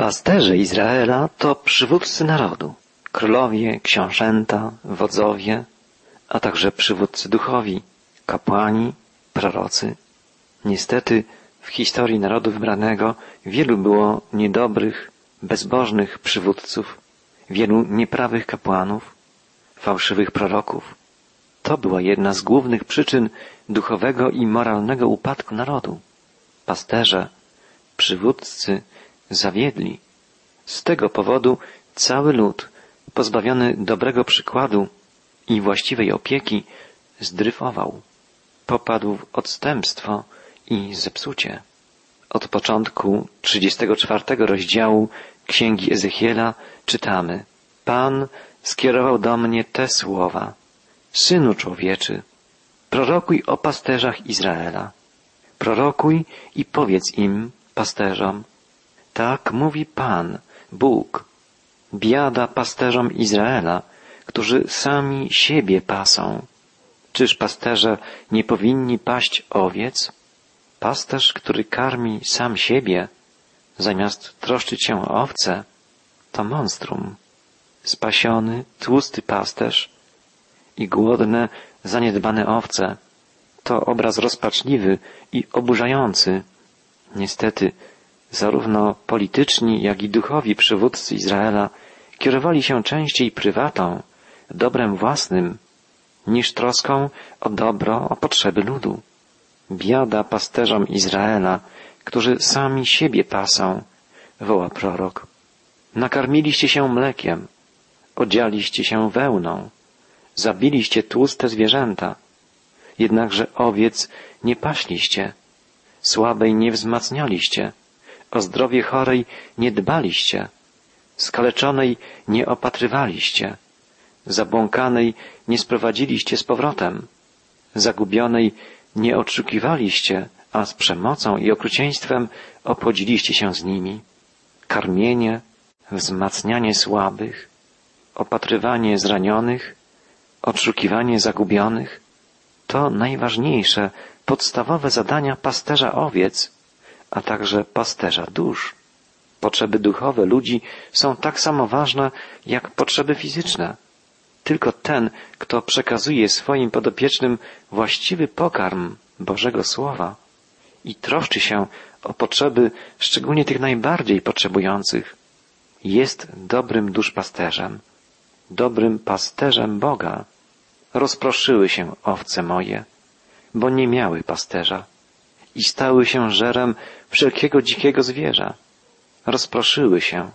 Pasterze Izraela to przywódcy narodu, królowie, książęta, wodzowie, a także przywódcy duchowi, kapłani, prorocy. Niestety w historii narodu wybranego wielu było niedobrych, bezbożnych przywódców, wielu nieprawych kapłanów, fałszywych proroków. To była jedna z głównych przyczyn duchowego i moralnego upadku narodu. Pasterze, przywódcy zawiedli. Z tego powodu cały lud, pozbawiony dobrego przykładu i właściwej opieki, zdryfował. Popadł w odstępstwo i zepsucie. Od początku 34 rozdziału Księgi Ezechiela czytamy Pan skierował do mnie te słowa Synu człowieczy, prorokuj o pasterzach Izraela. Prorokuj i powiedz im, pasterzom, tak mówi Pan, Bóg. Biada pasterzom Izraela, którzy sami siebie pasą. Czyż pasterze nie powinni paść owiec? Pasterz, który karmi sam siebie, zamiast troszczyć się o owce, to monstrum. Spasiony, tłusty pasterz i głodne, zaniedbane owce to obraz rozpaczliwy i oburzający. Niestety, zarówno polityczni, jak i duchowi przywódcy Izraela kierowali się częściej prywatą, dobrem własnym, niż troską o dobro, o potrzeby ludu. Biada pasterzom Izraela, którzy sami siebie pasą, woła prorok. Nakarmiliście się mlekiem, odzialiście się wełną, zabiliście tłuste zwierzęta, jednakże owiec nie paśliście, słabej nie wzmacnialiście, o zdrowie chorej nie dbaliście, skaleczonej nie opatrywaliście, zabłąkanej nie sprowadziliście z powrotem, zagubionej nie odszukiwaliście, a z przemocą i okrucieństwem obchodziliście się z nimi. Karmienie, wzmacnianie słabych, opatrywanie zranionych, odszukiwanie zagubionych to najważniejsze, podstawowe zadania pasterza owiec, a także pasterza dusz. Potrzeby duchowe ludzi są tak samo ważne jak potrzeby fizyczne. Tylko ten, kto przekazuje swoim podopiecznym właściwy pokarm Bożego Słowa i troszczy się o potrzeby szczególnie tych najbardziej potrzebujących, jest dobrym duszpasterzem, dobrym pasterzem Boga. Rozproszyły się owce moje, bo nie miały pasterza i stały się żerem wszelkiego dzikiego zwierza. Rozproszyły się,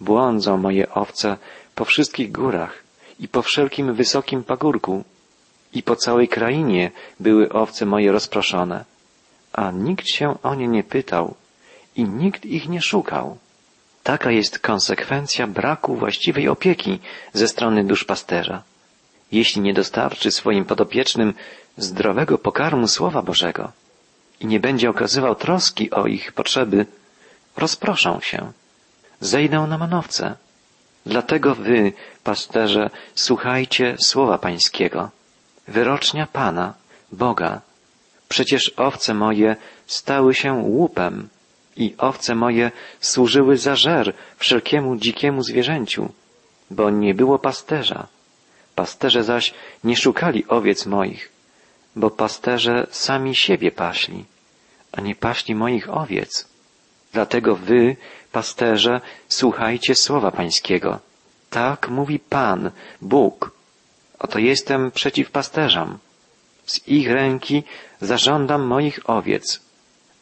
błądzą moje owce po wszystkich górach i po wszelkim wysokim pagórku i po całej krainie były owce moje rozproszone, a nikt się o nie nie pytał i nikt ich nie szukał. Taka jest konsekwencja braku właściwej opieki ze strony duszpasterza. Jeśli nie dostarczy swoim podopiecznym zdrowego pokarmu Słowa Bożego i nie będzie okazywał troski o ich potrzeby, rozproszą się, zejdą na manowce. Dlatego wy, pasterze, słuchajcie słowa Pańskiego, wyrocznia Pana, Boga. Przecież owce moje stały się łupem i owce moje służyły za żer wszelkiemu dzikiemu zwierzęciu, bo nie było pasterza. Pasterze zaś nie szukali owiec moich, bo pasterze sami siebie paśli, a nie paśli moich owiec. Dlatego wy, pasterze, słuchajcie słowa Pańskiego. Tak mówi Pan, Bóg. Oto jestem przeciw pasterzom. Z ich ręki zażądam moich owiec.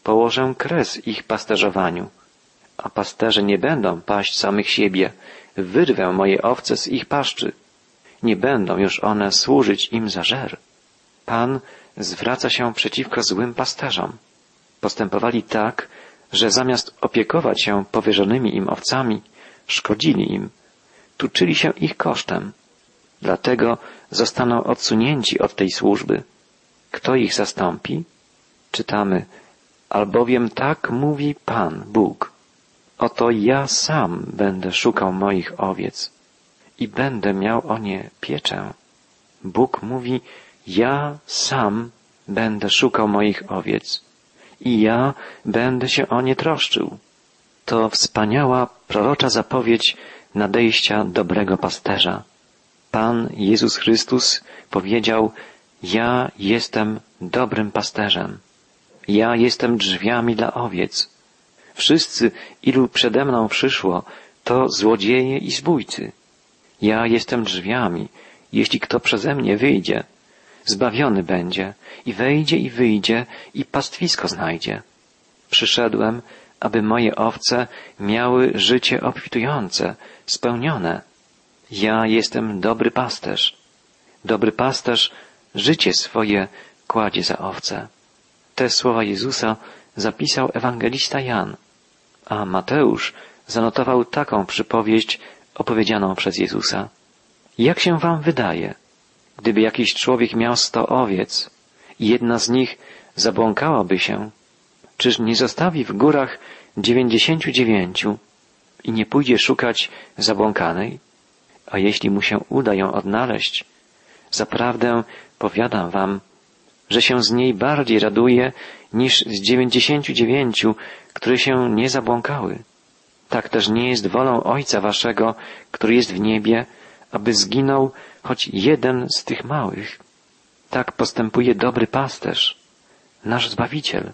Położę kres ich pasterzowaniu. A pasterze nie będą paść samych siebie. Wyrwę moje owce z ich paszczy. Nie będą już one służyć im za żer. Pan zwraca się przeciwko złym pasterzom. Postępowali tak, że zamiast opiekować się powierzonymi im owcami, szkodzili im, tuczyli się ich kosztem. Dlatego zostaną odsunięci od tej służby. Kto ich zastąpi? Czytamy, albowiem tak mówi Pan, Bóg. Oto ja sam będę szukał moich owiec i będę miał o nie pieczę. Bóg mówi, ja sam będę szukał moich owiec i ja będę się o nie troszczył. to wspaniała prorocza zapowiedź nadejścia dobrego pasterza. Pan Jezus Chrystus powiedział, ja jestem dobrym pasterzem. Ja jestem drzwiami dla owiec. Wszyscy, ilu przede mną przyszło, to złodzieje i zbójcy. Ja jestem drzwiami. Jeśli kto przeze mnie wyjdzie, zbawiony będzie i wejdzie i wyjdzie i pastwisko znajdzie. Przyszedłem, aby moje owce miały życie obfitujące, spełnione. Ja jestem dobry pasterz. Dobry pasterz życie swoje kładzie za owce. Te słowa Jezusa zapisał ewangelista Jan, a Mateusz zanotował taką przypowieść opowiedzianą przez Jezusa. Jak się wam wydaje, gdyby jakiś człowiek miał sto owiec i jedna z nich zabłąkałaby się, czyż nie zostawi w górach dziewięćdziesięciu dziewięciu i nie pójdzie szukać zabłąkanej? A jeśli mu się uda ją odnaleźć, zaprawdę powiadam wam, że się z niej bardziej raduje niż z dziewięćdziesięciu dziewięciu, które się nie zabłąkały. Tak też nie jest wolą Ojca Waszego, który jest w niebie, aby zginął choć jeden z tych małych. Tak postępuje dobry pasterz, nasz Zbawiciel.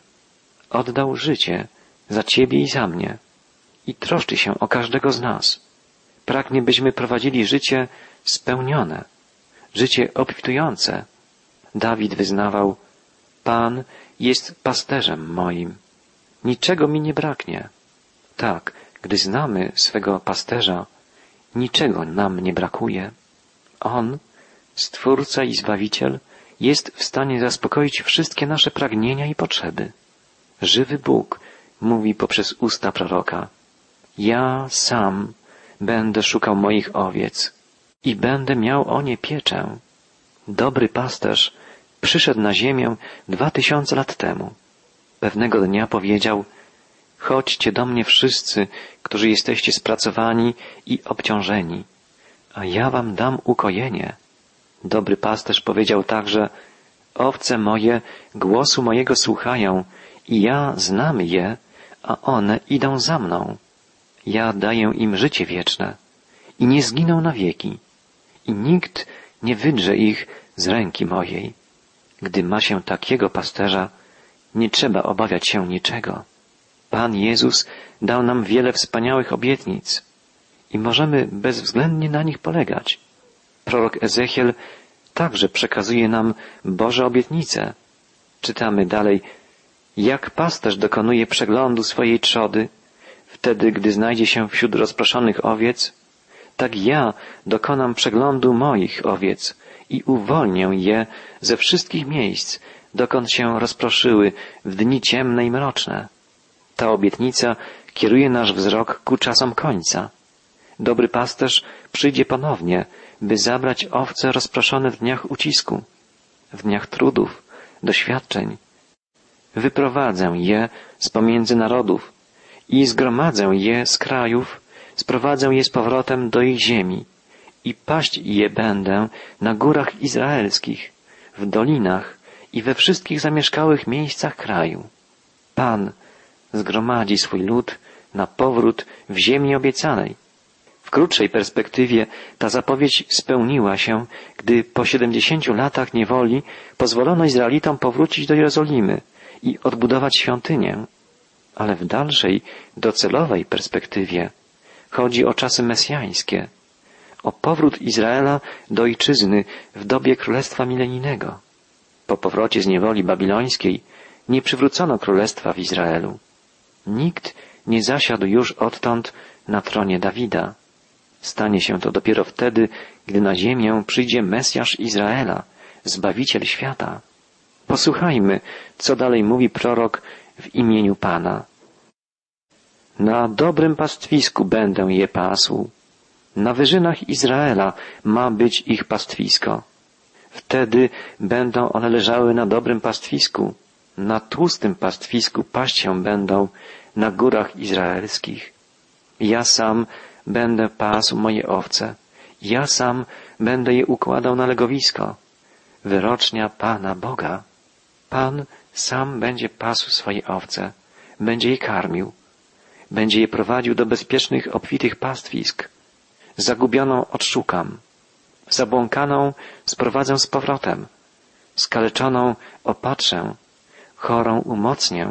Oddał życie za Ciebie i za mnie i troszczy się o każdego z nas. Pragnie, byśmy prowadzili życie spełnione, życie obfitujące. Dawid wyznawał, Pan jest pasterzem moim. Niczego mi nie braknie. Tak, gdy znamy swego pasterza, niczego nam nie brakuje. On, Stwórca i Zbawiciel, jest w stanie zaspokoić wszystkie nasze pragnienia i potrzeby. Żywy Bóg mówi poprzez usta proroka. Ja sam będę szukał moich owiec i będę miał o nie pieczę. Dobry pasterz przyszedł na ziemię dwa tysiące lat temu. Pewnego dnia powiedział, chodźcie do mnie wszyscy, którzy jesteście spracowani i obciążeni, a ja wam dam ukojenie. Dobry pasterz powiedział także, owce moje głosu mojego słuchają i ja znam je, a one idą za mną. Ja daję im życie wieczne i nie zginą na wieki i nikt nie wydrze ich z ręki mojej. Gdy ma się takiego pasterza, nie trzeba obawiać się niczego. Pan Jezus dał nam wiele wspaniałych obietnic i możemy bezwzględnie na nich polegać. Prorok Ezechiel także przekazuje nam Boże obietnice. Czytamy dalej, jak pasterz dokonuje przeglądu swojej trzody, wtedy gdy znajdzie się wśród rozproszonych owiec, tak ja dokonam przeglądu moich owiec i uwolnię je ze wszystkich miejsc, dokąd się rozproszyły w dni ciemne i mroczne. Ta obietnica kieruje nasz wzrok ku czasom końca. Dobry pasterz przyjdzie ponownie, by zabrać owce rozproszone w dniach ucisku, w dniach trudów, doświadczeń. Wyprowadzę je z pomiędzy narodów i zgromadzę je z krajów, sprowadzę je z powrotem do ich ziemi i paść je będę na górach izraelskich, w dolinach i we wszystkich zamieszkałych miejscach kraju. Pan zgromadzi swój lud na powrót w ziemi obiecanej. W krótszej perspektywie ta zapowiedź spełniła się, gdy po siedemdziesięciu latach niewoli pozwolono Izraelitom powrócić do Jerozolimy i odbudować świątynię. Ale w dalszej, docelowej perspektywie chodzi o czasy mesjańskie, o powrót Izraela do ojczyzny w dobie Królestwa Milenijnego. Po powrocie z niewoli babilońskiej nie przywrócono królestwa w Izraelu. Nikt nie zasiadł już odtąd na tronie Dawida. Stanie się to dopiero wtedy, gdy na ziemię przyjdzie Mesjasz Izraela, Zbawiciel świata. Posłuchajmy, co dalej mówi prorok w imieniu Pana. Na dobrym pastwisku będę je pasł. Na wyżynach Izraela ma być ich pastwisko. Wtedy będą one leżały na dobrym pastwisku, na tłustym pastwisku paść się będą na górach izraelskich. Ja sam będę pasł moje owce. Ja sam będę je układał na legowisko. Wyrocznia Pana Boga. Pan sam będzie pasł swoje owce, będzie je karmił. będzie je prowadził do bezpiecznych, obfitych pastwisk. Zagubioną odszukam, zabłąkaną sprowadzę z powrotem, skaleczoną opatrzę, chorą umocnię,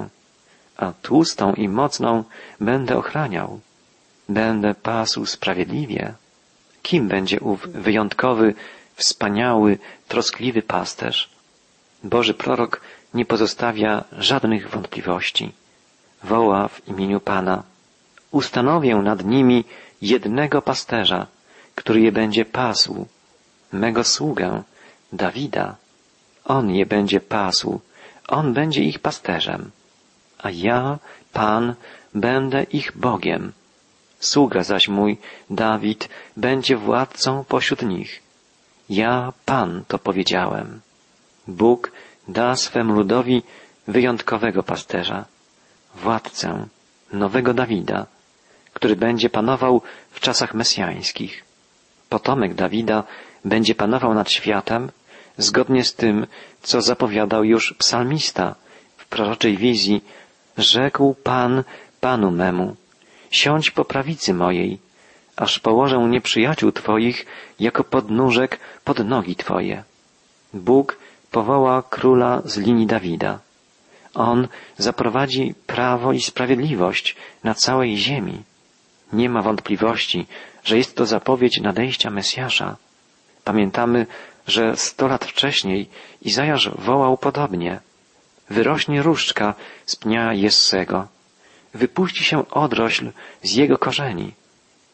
a tłustą i mocną będę ochraniał. Będę pasł sprawiedliwie. Kim będzie ów wyjątkowy, wspaniały, troskliwy pasterz? Boży prorok nie pozostawia żadnych wątpliwości. Woła w imieniu Pana. Ustanowię nad nimi jednego pasterza, który je będzie pasł, mego sługę, Dawida. On je będzie pasł, on będzie ich pasterzem, a ja, Pan, będę ich Bogiem. Sługa zaś mój, Dawid, będzie władcą pośród nich. Ja, Pan, to powiedziałem. Bóg da swemu ludowi wyjątkowego pasterza, władcę, nowego Dawida, który będzie panował w czasach mesjańskich. Potomek Dawida będzie panował nad światem zgodnie z tym, co zapowiadał już psalmista w proroczej wizji, rzekł Pan Panu memu, siądź po prawicy mojej, aż położę nieprzyjaciół Twoich jako podnóżek pod nogi Twoje. Bóg powoła króla z linii Dawida. On zaprowadzi prawo i sprawiedliwość na całej ziemi. Nie ma wątpliwości, że jest to zapowiedź nadejścia Mesjasza. Pamiętamy, że sto lat wcześniej Izajasz wołał podobnie. Wyrośnie różdżka z pnia Jessego. Wypuści się odrośl z jego korzeni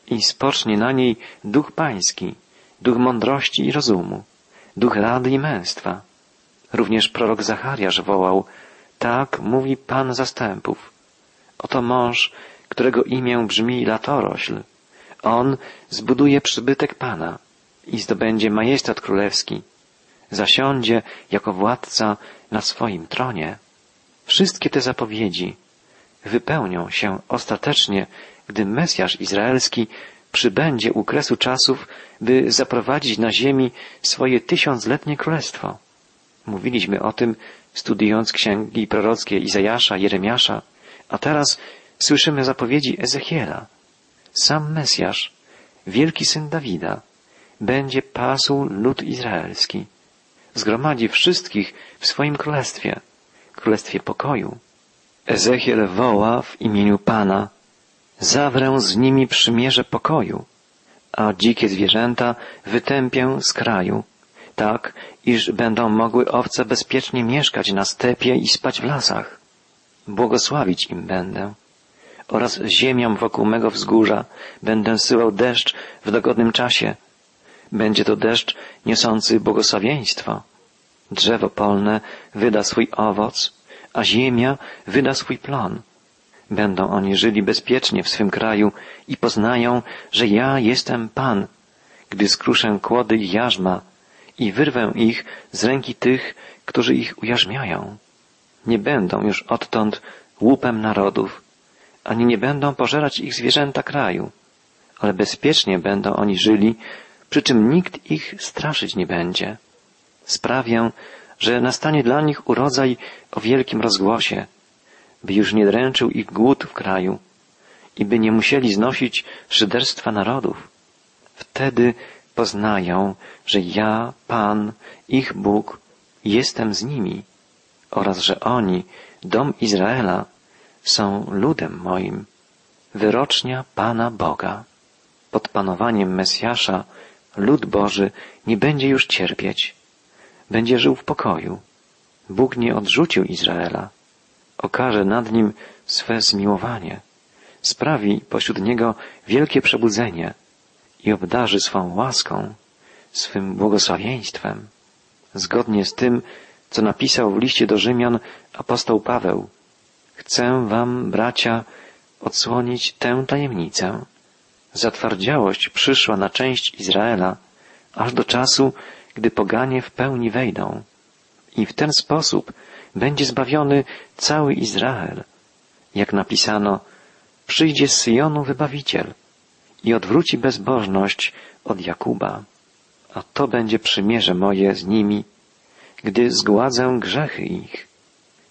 i spocznie na niej duch pański, duch mądrości i rozumu, duch rady i męstwa. Również prorok Zachariasz wołał, tak mówi Pan zastępów. Oto mąż, którego imię brzmi latorośl. On zbuduje przybytek Pana i zdobędzie majestat królewski. Zasiądzie jako władca na swoim tronie. Wszystkie te zapowiedzi wypełnią się ostatecznie, gdy Mesjasz Izraelski przybędzie u kresu czasów, by zaprowadzić na ziemi swoje tysiącletnie królestwo. Mówiliśmy o tym, studiując księgi prorockie Izajasza, Jeremiasza, a teraz słyszymy zapowiedzi Ezechiela. Sam Mesjasz, wielki syn Dawida, będzie pasł lud izraelski. Zgromadzi wszystkich w swoim królestwie, królestwie pokoju. Ezechiel woła w imieniu Pana, zawrę z nimi przymierze pokoju, a dzikie zwierzęta wytępię z kraju, tak, iż będą mogły owce bezpiecznie mieszkać na stepie i spać w lasach. Błogosławić im będę oraz ziemią wokół mego wzgórza będę syłał deszcz w dogodnym czasie. Będzie to deszcz niosący błogosławieństwo. Drzewo polne wyda swój owoc, a ziemia wyda swój plon. Będą oni żyli bezpiecznie w swym kraju i poznają, że ja jestem Pan, gdy skruszę kłody i jarzma i wyrwę ich z ręki tych, którzy ich ujarzmiają. Nie będą już odtąd łupem narodów, ani nie będą pożerać ich zwierzęta kraju, ale bezpiecznie będą oni żyli, przy czym nikt ich straszyć nie będzie. Sprawię, że nastanie dla nich urodzaj o wielkim rozgłosie, by już nie dręczył ich głód w kraju i by nie musieli znosić szyderstwa narodów. Wtedy poznają, że ja, Pan, ich Bóg, jestem z nimi oraz że oni, dom Izraela, są ludem moim. Wyrocznia Pana Boga. Pod panowaniem Mesjasza lud Boży nie będzie już cierpieć. Będzie żył w pokoju. Bóg nie odrzucił Izraela. Okaże nad nim swe zmiłowanie. Sprawi pośród niego wielkie przebudzenie i obdarzy swą łaską, swym błogosławieństwem. Zgodnie z tym, co napisał w liście do Rzymian apostoł Paweł. Chcę wam, bracia, odsłonić tę tajemnicę. Zatwardziałość przyszła na część Izraela, aż do czasu, gdy poganie w pełni wejdą. I w ten sposób będzie zbawiony cały Izrael. Jak napisano, przyjdzie z Syjonu wybawiciel i odwróci bezbożność od Jakuba. A to będzie przymierze moje z nimi, gdy zgładzę grzechy ich.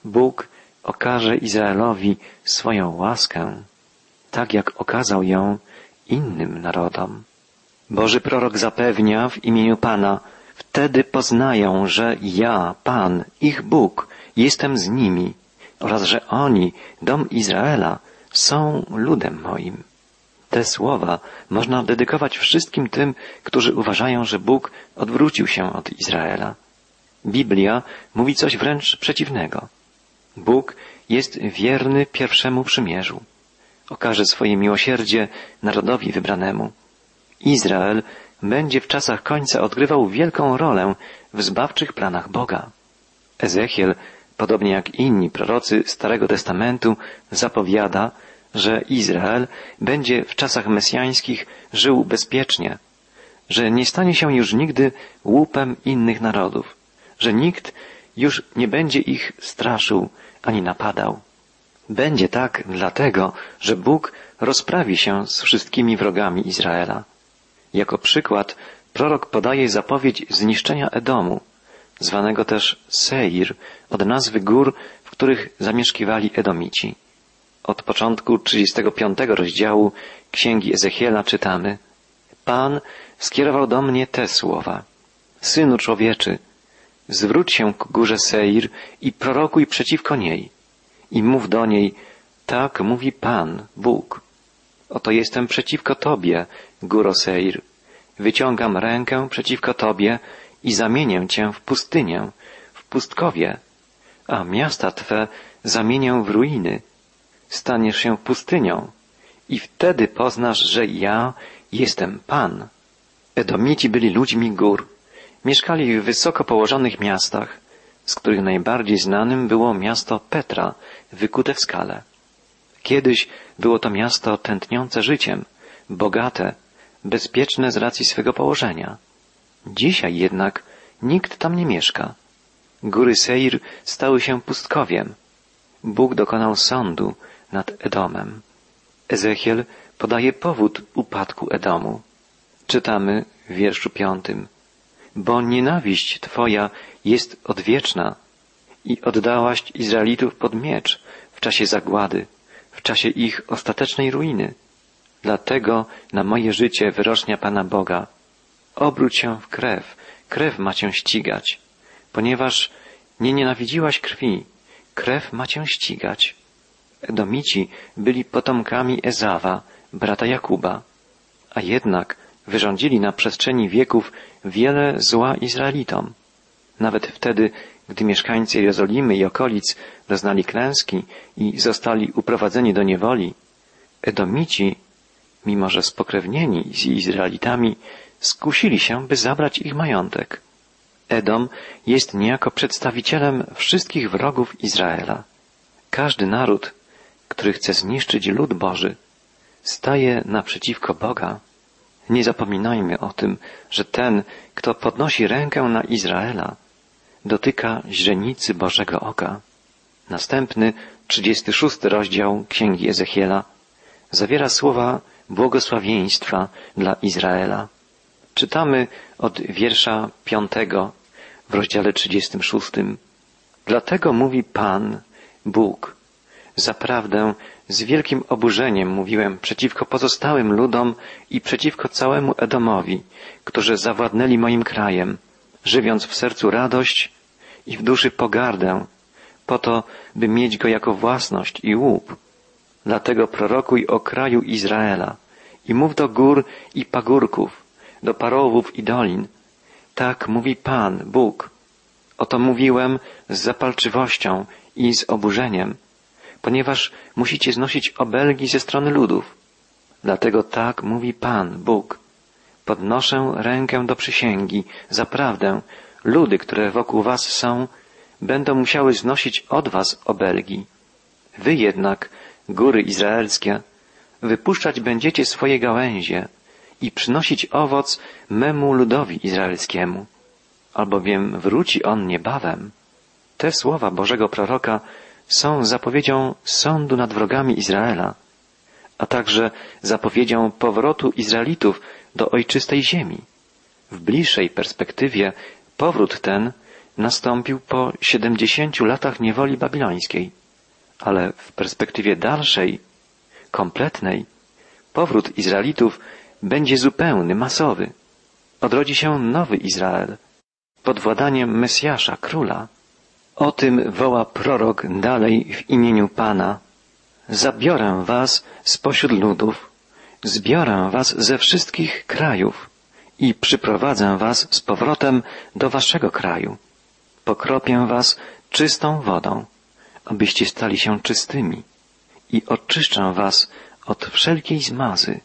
Bóg okaże Izraelowi swoją łaskę. tak jak okazał ją innym narodom. Boży prorok zapewnia w imieniu Pana, wtedy poznają, że ja, Pan, ich Bóg, jestem z nimi oraz że oni, dom Izraela, są ludem moim. Te słowa można dedykować wszystkim tym, którzy uważają, że Bóg odwrócił się od Izraela. Biblia mówi coś wręcz przeciwnego. Bóg jest wierny pierwszemu przymierzu. Okaże swoje miłosierdzie narodowi wybranemu. Izrael będzie w czasach końca odgrywał wielką rolę w zbawczych planach Boga. Ezechiel, podobnie jak inni prorocy Starego Testamentu, zapowiada, że Izrael będzie w czasach mesjańskich żył bezpiecznie, że nie stanie się już nigdy łupem innych narodów, że nikt już nie będzie ich straszył ani napadał. Będzie tak dlatego, że Bóg rozprawi się z wszystkimi wrogami Izraela. Jako przykład prorok podaje zapowiedź zniszczenia Edomu, zwanego też Seir, od nazwy gór, w których zamieszkiwali Edomici. Od początku 35 rozdziału Księgi Ezechiela czytamy Pan skierował do mnie te słowa. Synu człowieczy, zwróć się ku górze Seir i prorokuj przeciwko niej i mów do niej, tak mówi Pan, Bóg. Oto jestem przeciwko Tobie, góro Seir. Wyciągam rękę przeciwko Tobie i zamienię Cię w pustynię, w pustkowie, a miasta Twe zamienię w ruiny staniesz się pustynią i wtedy poznasz, że ja jestem Pan. Edomici byli ludźmi gór. Mieszkali w wysoko położonych miastach, z których najbardziej znanym było miasto Petra, wykute w skale. Kiedyś było to miasto tętniące życiem, bogate, bezpieczne z racji swego położenia. Dzisiaj jednak nikt tam nie mieszka. Góry Seir stały się pustkowiem. Bóg dokonał sądu nad Edomem. Ezechiel podaje powód upadku Edomu. Czytamy w wierszu piątym. Bo nienawiść Twoja jest odwieczna i oddałaś Izraelitów pod miecz w czasie zagłady, w czasie ich ostatecznej ruiny. Dlatego na moje życie wyrocznia Pana Boga. Obróć się w krew, krew ma cię ścigać, ponieważ nie nienawidziłaś krwi, krew ma cię ścigać. Edomici byli potomkami Ezawa, brata Jakuba, a jednak wyrządzili na przestrzeni wieków wiele zła Izraelitom. Nawet wtedy, gdy mieszkańcy Jerozolimy i okolic doznali klęski i zostali uprowadzeni do niewoli, Edomici, mimo że spokrewnieni z Izraelitami, skusili się, by zabrać ich majątek. Edom jest niejako przedstawicielem wszystkich wrogów Izraela. Każdy naród który chce zniszczyć lud Boży, staje naprzeciwko Boga. Nie zapominajmy o tym, że ten, kto podnosi rękę na Izraela, dotyka źrenicy Bożego oka. Następny, 36 rozdział Księgi Ezechiela zawiera słowa błogosławieństwa dla Izraela. Czytamy od wiersza piątego w rozdziale 36. Dlatego mówi Pan, Bóg, Zaprawdę z wielkim oburzeniem mówiłem przeciwko pozostałym ludom i przeciwko całemu Edomowi, którzy zawładnęli moim krajem, żywiąc w sercu radość i w duszy pogardę, po to, by mieć go jako własność i łup. Dlatego prorokuj o kraju Izraela i mów do gór i pagórków, do parowów i dolin. Tak mówi Pan, Bóg. Oto mówiłem z zapalczywością i z oburzeniem, ponieważ musicie znosić obelgi ze strony ludów. Dlatego tak mówi Pan, Bóg. Podnoszę rękę do przysięgi. Zaprawdę, ludy, które wokół was są, będą musiały znosić od was obelgi. Wy jednak, góry izraelskie, wypuszczać będziecie swoje gałęzie i przynosić owoc memu ludowi izraelskiemu, albowiem wróci on niebawem. Te słowa Bożego proroka są zapowiedzią sądu nad wrogami Izraela, a także zapowiedzią powrotu Izraelitów do ojczystej ziemi. W bliższej perspektywie powrót ten nastąpił po siedemdziesięciu latach niewoli babilońskiej, ale w perspektywie dalszej kompletnej, powrót Izraelitów będzie zupełny, masowy. Odrodzi się nowy Izrael pod władaniem Mesjasza, króla. O tym woła prorok dalej w imieniu Pana. Zabiorę was spośród ludów, zbiorę was ze wszystkich krajów i przyprowadzę was z powrotem do waszego kraju. Pokropię was czystą wodą, abyście stali się czystymi i oczyszczę was od wszelkiej zmazy.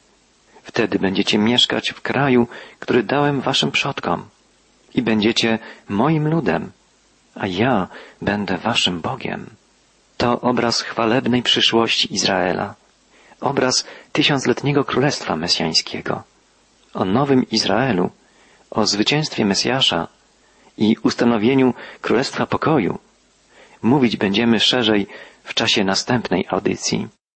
Wtedy będziecie mieszkać w kraju, który dałem waszym przodkom i będziecie moim ludem, a ja będę waszym Bogiem. To obraz chwalebnej przyszłości Izraela, obraz tysiącletniego królestwa mesjańskiego, o nowym Izraelu, o zwycięstwie Mesjasza i ustanowieniu Królestwa Pokoju. Mówić będziemy szerzej w czasie następnej audycji.